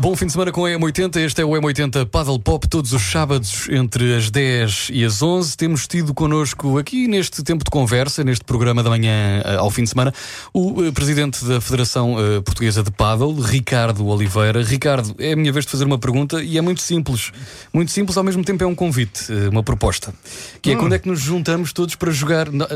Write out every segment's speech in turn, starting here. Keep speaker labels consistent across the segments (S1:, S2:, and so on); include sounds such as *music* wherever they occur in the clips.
S1: Bom fim de semana com a M80. Este é o M80 Paddle Pop, todos os sábados entre as 10 e as 11. Temos tido connosco aqui neste tempo de conversa, neste programa da manhã eh, ao fim de semana, o uh, presidente da Federação uh, Portuguesa de Paddle, Ricardo Oliveira. Ricardo, é a minha vez de fazer uma pergunta e é muito simples. Muito simples, ao mesmo tempo é um convite, uma proposta. Que é hum. quando é que nos juntamos todos para jogar. Na,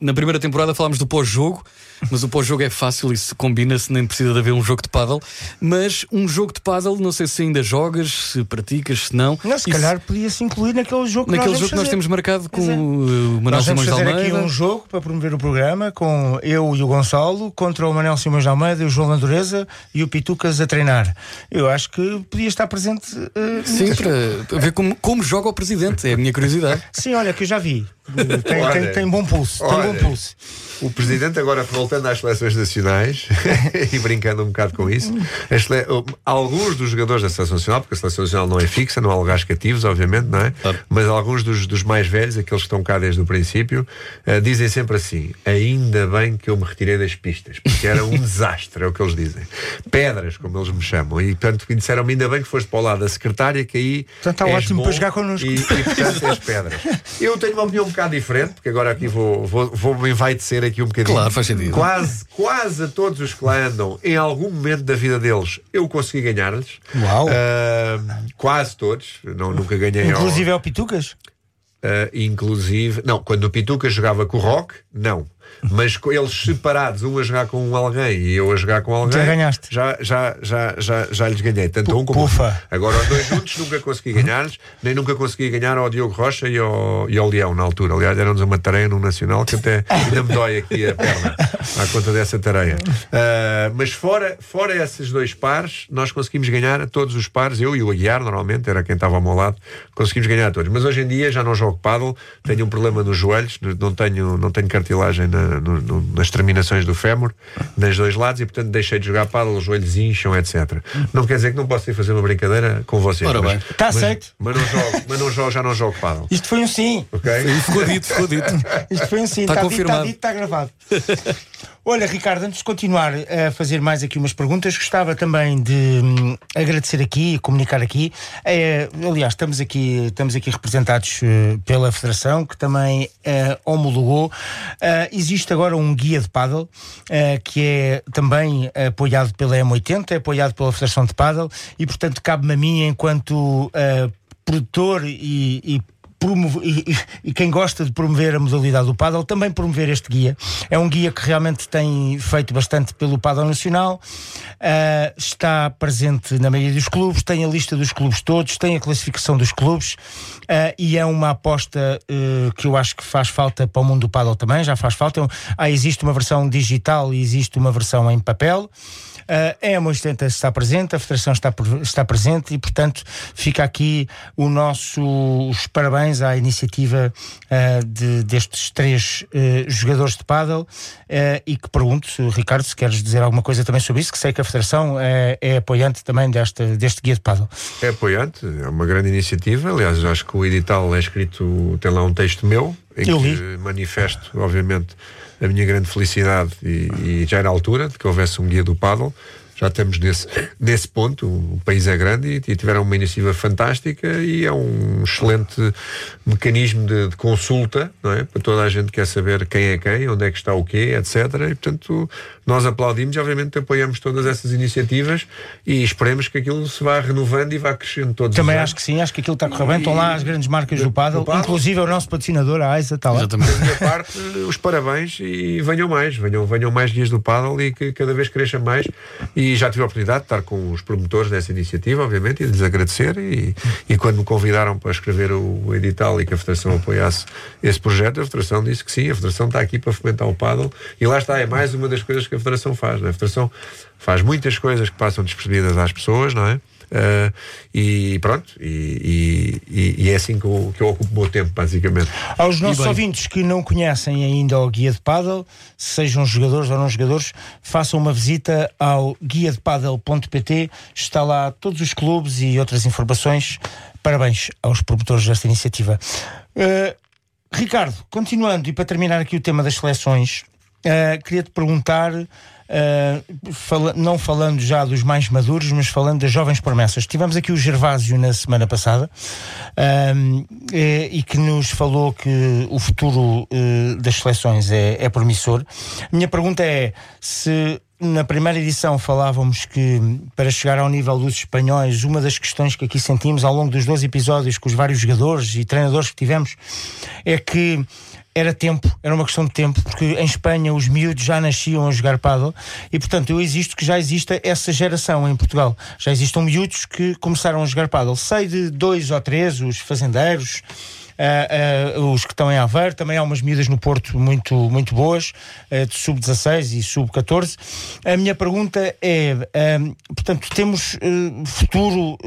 S1: na primeira temporada falámos do pós-jogo, mas o pós-jogo é fácil e se combina-se, nem precisa de haver um jogo de paddle. Mas um jogo de paddle, não sei se ainda jogas, se praticas, se não.
S2: Não, se calhar podia-se incluir naquele jogo
S1: que Naquele nós jogo que nós temos marcado com é. o Manuel Simões de Almeida.
S2: Vamos fazer aqui um jogo para promover o programa com eu e o Gonçalo contra o Manuel Simões de Almeida e o João Landureza e o Pitucas a treinar. Eu acho que podia estar presente. Uh,
S1: Sim, para ver como, como joga o presidente, é a minha curiosidade.
S2: Sim, olha, que eu já vi. Tem, olha, tem, tem, bom pulso. Olha, tem bom pulso.
S3: O presidente, agora voltando às seleções nacionais *laughs* e brincando um bocado com isso, sele... alguns dos jogadores da seleção nacional, porque a seleção nacional não é fixa, não há lugares cativos, obviamente, não é? Claro. Mas alguns dos, dos, mais velhos, aqueles que estão cá desde o princípio, uh, dizem sempre assim: ainda bem que eu me retirei das pistas, porque era um *laughs* desastre, é o que eles dizem. Pedras, como eles me chamam. E portanto disseram-me ainda bem que foste para o lado da secretária, que aí.
S2: Portanto, está ótimo para jogar connosco.
S3: E, e portanto, as pedras. *laughs* Eu tenho uma opinião bocado diferente, porque agora aqui vou, vou, vou me envaidecer aqui um bocadinho.
S1: Claro, faz sentido.
S3: Quase, quase todos os que lá andam, em algum momento da vida deles, eu consegui ganhar-lhes.
S2: Uau!
S3: Uh, quase todos. Não, nunca ganhei.
S2: Inclusive ao, ao Pitucas?
S3: Uh, inclusive, não, quando o Pitucas jogava com o Rock, não mas eles separados, um a jogar com alguém e eu a jogar com alguém,
S2: já ganhaste.
S3: Já, já, já, já, já lhes ganhei. Tanto P um como
S2: Pufa.
S3: Agora, os dois juntos nunca consegui ganhar-lhes, nem nunca consegui ganhar ao Diogo Rocha e ao, e ao Leão na altura. Aliás, deram-nos uma tareia no Nacional que até ainda me dói aqui a perna *laughs* à conta dessa tareia. Uh, mas fora, fora esses dois pares, nós conseguimos ganhar a todos os pares, eu e o Aguiar, normalmente, era quem estava ao meu lado, conseguimos ganhar a todos. Mas hoje em dia já não jogo paddle, tenho um problema nos joelhos, não tenho, não tenho cartilagem na, no, no, nas terminações do fémur, nos dois lados, e portanto deixei de jogar paddle, os joelhos incham, etc. Não quer dizer que não possa ir fazer uma brincadeira com vocês.
S1: Ora bem.
S2: Está aceito.
S3: Mas, não jogo, mas não jogo, já não jogo paddle.
S2: Isto foi um sim.
S3: Ok?
S1: Ficou dito, ficou dito.
S2: Isto foi um sim. Está, está confirmado. Dito, está, dito, está gravado. Olha, Ricardo, antes de continuar a fazer mais aqui umas perguntas, gostava também de hum, agradecer aqui e comunicar aqui. É, aliás, estamos aqui, estamos aqui representados uh, pela Federação, que também uh, homologou. Uh, existe agora um guia de paddle, que é também apoiado pela M80, é apoiado pela Federação de Paddle, e portanto cabe-me a mim, enquanto produtor e, e e, e, quem gosta de promover a modalidade do paddle também promover este guia. É um guia que realmente tem feito bastante pelo paddle nacional, uh, está presente na maioria dos clubes, tem a lista dos clubes todos, tem a classificação dos clubes uh, e é uma aposta uh, que eu acho que faz falta para o mundo do paddle também, já faz falta. Ah, existe uma versão digital e existe uma versão em papel. Uh, a M80 está presente, a Federação está, está presente e, portanto, fica aqui o nosso, os parabéns à iniciativa uh, de, destes três uh, jogadores de paddle e que pergunto, Ricardo, se queres dizer alguma coisa também sobre isso, que sei que a Federação é, é apoiante também deste, deste guia de paddle.
S3: É apoiante, é uma grande iniciativa, aliás, acho que o edital é escrito, tem lá um texto meu, em Eu que li. manifesto, obviamente, a minha grande felicidade. E, e, já era a altura de que houvesse um guia do paddle já estamos nesse, nesse ponto. O país é grande e, e tiveram uma iniciativa fantástica e é um excelente mecanismo de, de, consulta não é? para toda a gente que quer saber quem é quem, onde é que está o quê, etc. E portanto nós aplaudimos e obviamente apoiamos todas essas iniciativas e esperemos que aquilo se vá renovando e vá crescendo todos
S2: Também acho que sim, acho que aquilo está correndo bem. Estão lá as grandes marcas do, paddle, inclusive o nosso patrocinador, a AISA, está lá.
S3: Exatamente. Da minha parte, os parabéns e venham mais, venham, venham mais guias do paddle e que cada vez cresça mais. E e já tive a oportunidade de estar com os promotores dessa iniciativa, obviamente, e lhes agradecer. E, e quando me convidaram para escrever o edital e que a Federação apoiasse esse projeto, a Federação disse que sim, a Federação está aqui para fomentar o paddle. E lá está, é mais uma das coisas que a Federação faz. Não é? A Federação faz muitas coisas que passam despercebidas às pessoas, não é? Uh, e pronto, e, e, e, é assim que eu, que eu ocupo o meu tempo, basicamente.
S2: Aos nossos ouvintes que não conhecem ainda o Guia de Paddle, sejam jogadores ou não jogadores, façam uma visita ao guiadepaddle.pt, está lá todos os clubes e outras informações. Parabéns aos promotores desta iniciativa. Uh, Ricardo, continuando e para terminar aqui o tema das seleções, uh, queria te perguntar uh, fala, não falando já dos mais maduros, mas falando das jovens promessas. Tivemos aqui o Gervásio na semana passada uh, e, e, que nos falou que o futuro uh, das seleções é, é promissor. Minha pergunta é se na primeira edição falávamos que para chegar ao nível dos espanhóis, uma das questões que aqui sentimos ao longo dos dois episódios com os vários jogadores e treinadores que tivemos é que era tempo, era uma questão de tempo, porque em Espanha os miúdos já nasciam a jogar paddle e, portanto, eu existo que já exista essa geração em Portugal. Já existam miúdos que começaram a jogar paddle. Sei de dois ou três, os fazendeiros, Uh, uh, os que estão em Aveiro, também há umas medidas no Porto muito, muito boas, uh, de sub-16 e sub-14. A minha pergunta é: portanto, temos futuro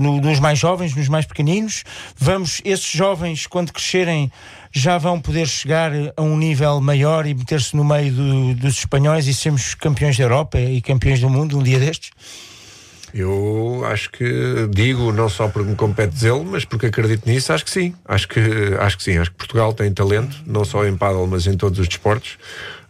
S2: no, nos mais jovens, nos mais pequeninos? Vamos, esses jovens, quando crescerem, já vão poder chegar a um nível maior e meter-se no meio do, dos espanhóis e sermos campeões da Europa e campeões do mundo um dia destes?
S3: Eu acho que digo não só porque me compete dizê-lo, mas porque acredito nisso, acho que sim. Acho que, acho que sim. Acho que Portugal tem talento, não só em paddle, mas em todos os desportos.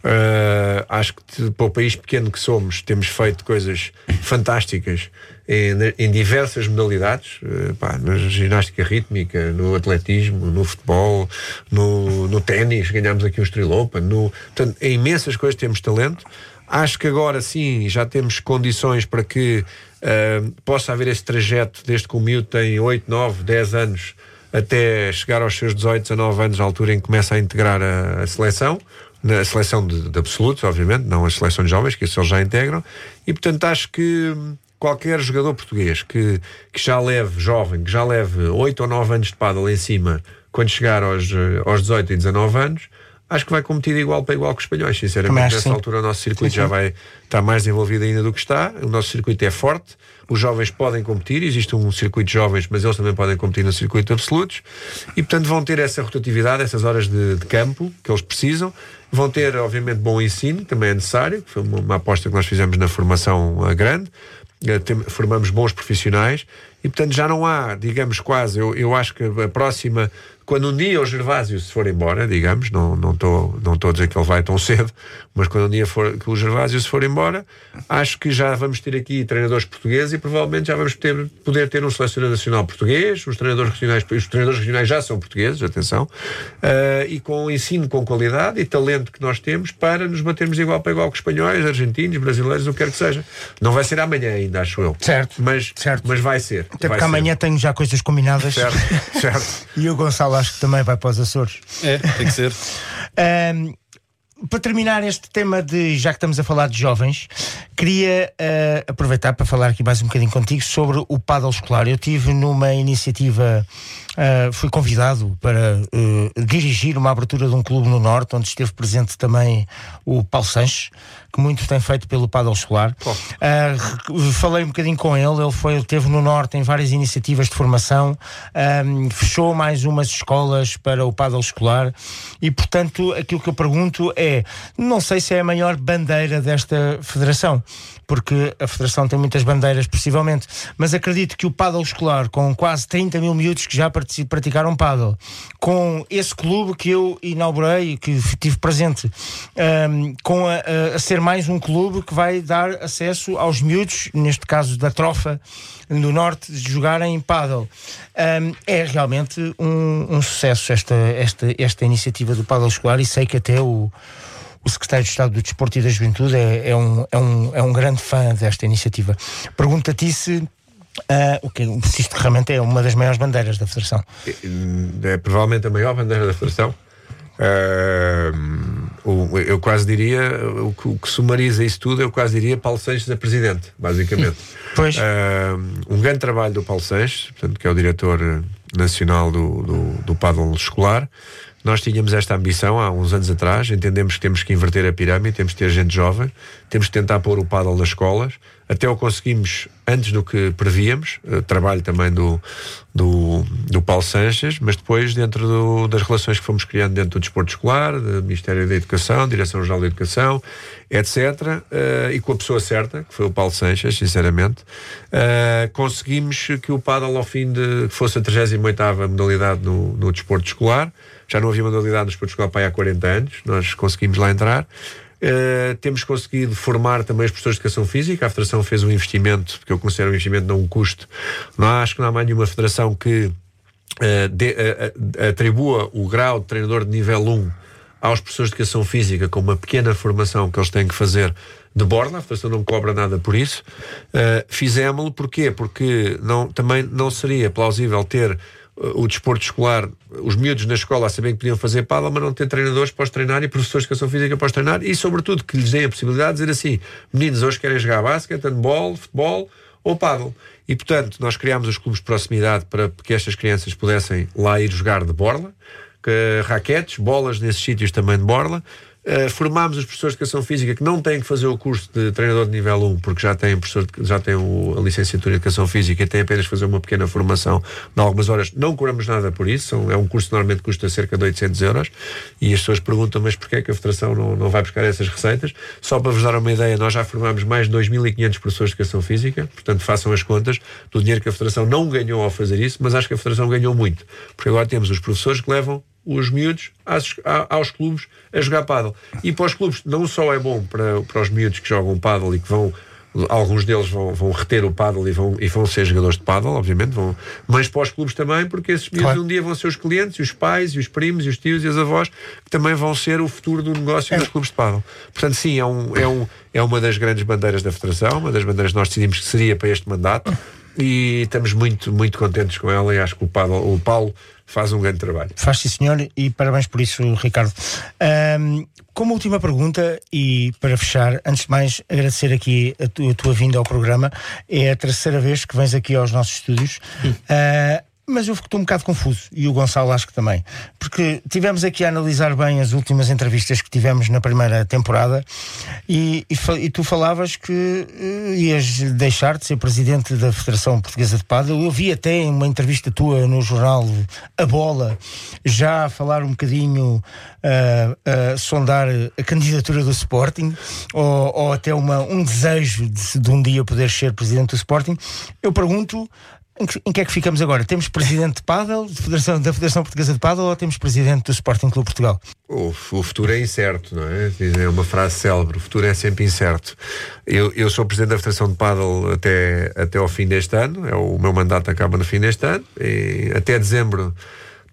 S3: Uh, acho que para o país pequeno que somos, temos feito coisas fantásticas em, em diversas modalidades, uh, pá, na ginástica rítmica, no atletismo, no futebol, no, no ténis, ganhámos aqui um Estrela no, portanto, em imensas coisas temos talento. Acho que agora sim já temos condições para que uh, possa haver esse trajeto desde que o miúdo tem 8, 9, 10 anos até chegar aos seus 18, 19 anos, à altura em que começa a integrar a, a seleção, na seleção de, de, absolutos, obviamente, não a seleção de jovens, que isso eles já integram, e portanto acho que qualquer jogador português que, que já leve, jovem, que já leve 8 ou 9 anos de paddle em cima, quando chegar aos, aos 18 e 19 anos, acho que vai competir igual para igual com os espanhóis, sinceramente. Nessa altura o nosso circuito sim, sim. já vai estar mais desenvolvido ainda do que está. O nosso circuito é forte, os jovens podem competir, existe um circuito de jovens, mas eles também podem competir no circuito de absolutos, e portanto vão ter essa rotatividade, essas horas de, de campo que eles precisam. Vão ter, obviamente, bom ensino, também é necessário, foi uma, uma aposta que nós fizemos na formação grande. Eh, formamos bons profissionais e, portanto, já não há, digamos, quase. Eu, eu acho que a próxima quando um dia o Gervásio se for embora, digamos, não não estou não a dizer que ele vai tão cedo, mas quando um dia for, que o Gervásio se for embora, acho que já vamos ter aqui treinadores portugueses e provavelmente já vamos ter, poder ter um selecionador nacional português, os treinadores regionais, os treinadores regionais já são portugueses, atenção, uh, e com ensino com qualidade e talento que nós temos para nos batermos igual para igual com espanhóis, argentinos, brasileiros, o que quer que seja. Não vai ser amanhã ainda, acho eu.
S2: Certo.
S3: Mas,
S2: certo.
S3: mas vai ser.
S2: Até porque amanhã tenho já coisas combinadas.
S3: Certo, certo. *laughs*
S2: e o Gonçalo acho que também vai para os Açores.
S1: É, tem que ser. *laughs*
S2: um, para terminar este tema de, já que estamos a falar de jovens, queria uh, aproveitar para falar aqui mais um bocadinho contigo sobre o paddle escolar. Eu tive numa iniciativa, uh, fui convidado para uh, dirigir uma abertura de um clube no Norte, onde esteve presente também o Paulo Sanches, que muito tem feito pelo paddle escolar. Uh, falei um bocadinho com ele, ele foi, teve no Norte em várias iniciativas de formação, um, fechou mais umas escolas para o paddle escolar e, portanto, aquilo que eu pergunto é, não sei se é a maior bandeira desta federação, porque a federação tem muitas bandeiras, possivelmente, mas acredito que o paddle escolar, com quase 30 mil miúdos que já praticaram paddle, com esse clube que eu inaugurei, que tive presente, um, com a, a, ser mais um clube que vai dar acesso aos miúdos, neste caso da Trofa no Norte, de jogarem em paddle. Um, é realmente um, um, sucesso esta, esta, esta iniciativa do paddle escolar e sei que até o, o secretário de Estado do Desporto e da Juventude é, é, um, é, um, é um grande fã desta iniciativa. Pergunta-te se Uh, o que, se *laughs* isto realmente é uma das maiores bandeiras da Federação.
S3: É, é provavelmente a maior bandeira da Federação. Uh, eu quase diria, o que, o que, sumariza isso tudo, eu quase diria Paulo Sanches a presidente, basicamente. *laughs*
S2: Pois. Uh,
S3: um grande trabalho do Paulo Sanches, portanto, que é o diretor nacional do, do, do paddle escolar. Nós tínhamos esta ambição há uns anos atrás, entendemos que temos que inverter a pirâmide, temos que ter gente jovem, temos que tentar pôr o paddle nas escolas. Até o conseguimos antes do que prevíamos, uh, trabalho também do, do, do Paulo Sanches, mas depois dentro do, das relações que fomos criando dentro do desporto escolar, do Ministério da Educação, Direção-Geral da Educação, etc., uh, e com a pessoa certa, que foi o Paulo Sanches, sinceramente, uh, conseguimos que o paddle ao fim de, fosse a 38ª modalidade no, no desporto escolar, já não havia modalidade no desporto escolar para aí há 40 anos, nós conseguimos lá entrar, Uh, temos conseguido formar também os professores de educação física. A Federação fez um investimento, que eu considero um investimento, não um custo. Não acho que não há mais nenhuma federação que uh, de, uh, atribua o grau de treinador de nível 1 aos professores de educação física com uma pequena formação que eles têm que fazer de borla, a Federação não cobra nada por isso. Uh, Fizemos-lo porquê? Porque não, também não seria plausível ter o desporto escolar, os miúdos na escola a saber que podiam fazer pádel, mas não ter treinadores para os treinar e professores de educação física para os treinar e, sobretudo, que lhes deem a possibilidade de dizer assim: meninos, hoje querem jogar basquete, handball, futebol ou pádel. E, portanto, nós criámos os clubes de proximidade para que estas crianças pudessem lá ir jogar de borla, que, raquetes, bolas nesses sítios também de borla, Uh, formámos os professores de educação física que não têm que fazer o curso de treinador de nível 1, porque já têm, professor já têm o, a licenciatura de educação física e têm apenas fazer uma pequena formação de algumas horas. Não cobramos nada por isso, são, é um curso que normalmente custa cerca de 800 euros. E as pessoas perguntam, mas porquê é que a Federação não, não vai buscar essas receitas? Só para vos dar uma ideia, nós já formámos mais de 2.500 professores de educação física, portanto façam as contas do dinheiro que a Federação não ganhou ao fazer isso, mas acho que a Federação ganhou muito, porque agora temos os professores que levam os miúdos aos, aos clubes a jogar paddle. E para os clubes não só é bom para, para os miúdos que jogam paddle e que vão alguns deles vão, vão reter o paddle e vão, e vão ser jogadores de paddle, obviamente, vão, mas para os clubes também, porque esses miúdos claro. um dia vão ser os clientes, e os pais, e os primos, e os tios, e as avós, que também vão ser o futuro do negócio é. dos clubes de paddle. Portanto, sim, é, um, é, um, é uma das grandes bandeiras da Federação, uma das bandeiras que nós decidimos que seria para este mandato, e estamos muito, muito contentes com ela, e acho que o, paddle, o Paulo faz um grande trabalho.
S2: Faz sim, senhor, e parabéns por isso, Ricardo. Um, como última pergunta, e para fechar, antes de mais agradecer aqui a, tu, a tua vinda ao programa, é a terceira vez que vens aqui aos nossos estúdios. Uh, mas eu estou um bocado confuso, e o Gonçalo acho que também, porque tivemos aqui a analisar bem as últimas entrevistas que tivemos na primeira temporada e, e, e tu falavas que uh, ias deixar de ser presidente da Federação Portuguesa de Padel. Eu vi até uma entrevista tua no jornal A Bola já falar um bocadinho, uh, uh, sondar a candidatura do Sporting ou, ou até uma, um desejo de, de um dia poder ser presidente do Sporting. Eu pergunto em que, em que, é que ficamos agora? Temos presidente de Padel, de Federação, da Federação Portuguesa de Padel, ou temos presidente do Sporting Clube Portugal?
S3: O, o, futuro é incerto, não é? É uma frase célebre, o futuro é sempre incerto. Eu, eu sou presidente da Federação de Padel até, até ao fim deste ano, é o meu mandato acaba no fim deste ano, e até dezembro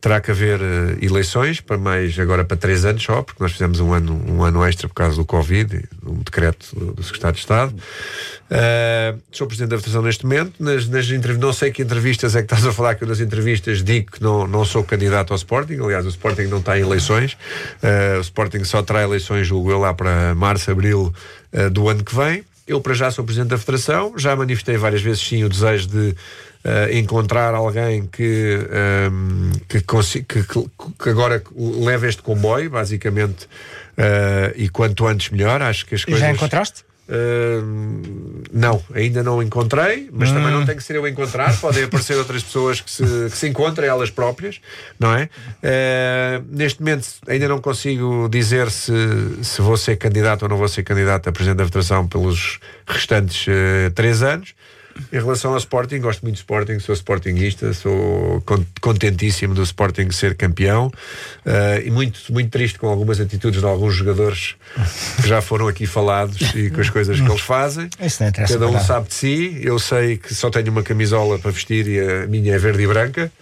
S3: terá que haver uh, eleições para mais agora para três anos só, porque nós fizemos um ano, um ano extra por causa do Covid, um decreto do, Secretário de Estado. Uh, sou Presidente da Federação neste momento. Nas, nas não sei que entrevistas é que estás a falar, que eu nas entrevistas digo que não, não sou candidato ao Sporting. Aliás, o Sporting não está em eleições. Uh, o Sporting só terá eleições, julgo eu, lá para março, abril do ano que vem. Eu, para já, sou Presidente da Federação. Já manifestei várias vezes, sim, o desejo de uh, encontrar alguém que, um, ehm, que, que, que, agora leve este comboio, basicamente, uh, e quanto antes melhor. Acho que as coisas.
S2: Já encontraste?
S3: Uh, não, ainda não encontrei, mas hum. também não tem que ser eu encontrar. Podem aparecer outras pessoas que se, que se encontrem elas próprias, não é? Uh, neste momento ainda não consigo dizer se, se vou ser candidato ou não vou ser candidato a Presidente da Federação pelos restantes uh, três anos. Em relação ao Sporting, gosto muito do Sporting, sou Sportingista, sou contentíssimo do Sporting ser campeão uh, e muito, muito triste com algumas atitudes de alguns jogadores que já foram aqui falados e com as coisas que eles fazem. Cada um sabe de si. Eu sei que só tenho uma camisola para vestir e a minha é verde e branca.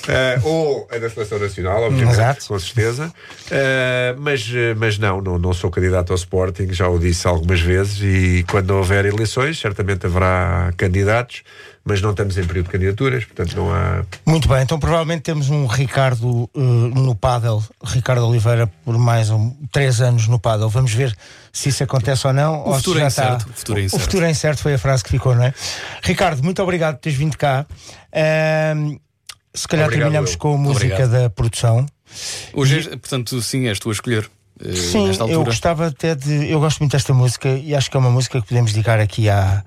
S3: Uh, ou a da Seleção Nacional, obviamente, Exato. com certeza. Uh, mas, mas não, não, não sou candidato ao Sporting, já o disse algumas vezes, e quando houver eleições, certamente haverá candidatos mas não estamos em período de candidaturas, portanto não há.
S2: Muito bem, então provavelmente temos um Ricardo uh, no Padel, Ricardo Oliveira, por mais um, três anos no Padel. Vamos ver se isso acontece ou não.
S1: O,
S2: ou
S1: futuro,
S2: é
S1: incerto, está... o futuro é incerto.
S2: O futuro é incerto foi a frase que ficou, não é? Ricardo, muito obrigado por teres vindo cá. Uh, se calhar Obrigado, terminamos eu. com a música Obrigado. da produção.
S1: Hoje, e... portanto, sim, és tu a escolher. Uh,
S2: sim, eu gostava até de. Eu gosto muito desta música e acho que é uma música que podemos dedicar aqui à,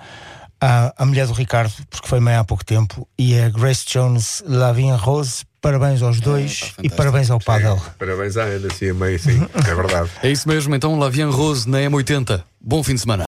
S2: à, à mulher do Ricardo, porque foi mãe há pouco tempo, e a Grace Jones Lavinha Rose. Parabéns aos dois é, e parabéns ao Padel.
S3: Parabéns à Ana, sim, a mãe, sim, é verdade.
S1: É isso mesmo, então Lavian Rose na M80. Bom fim de semana.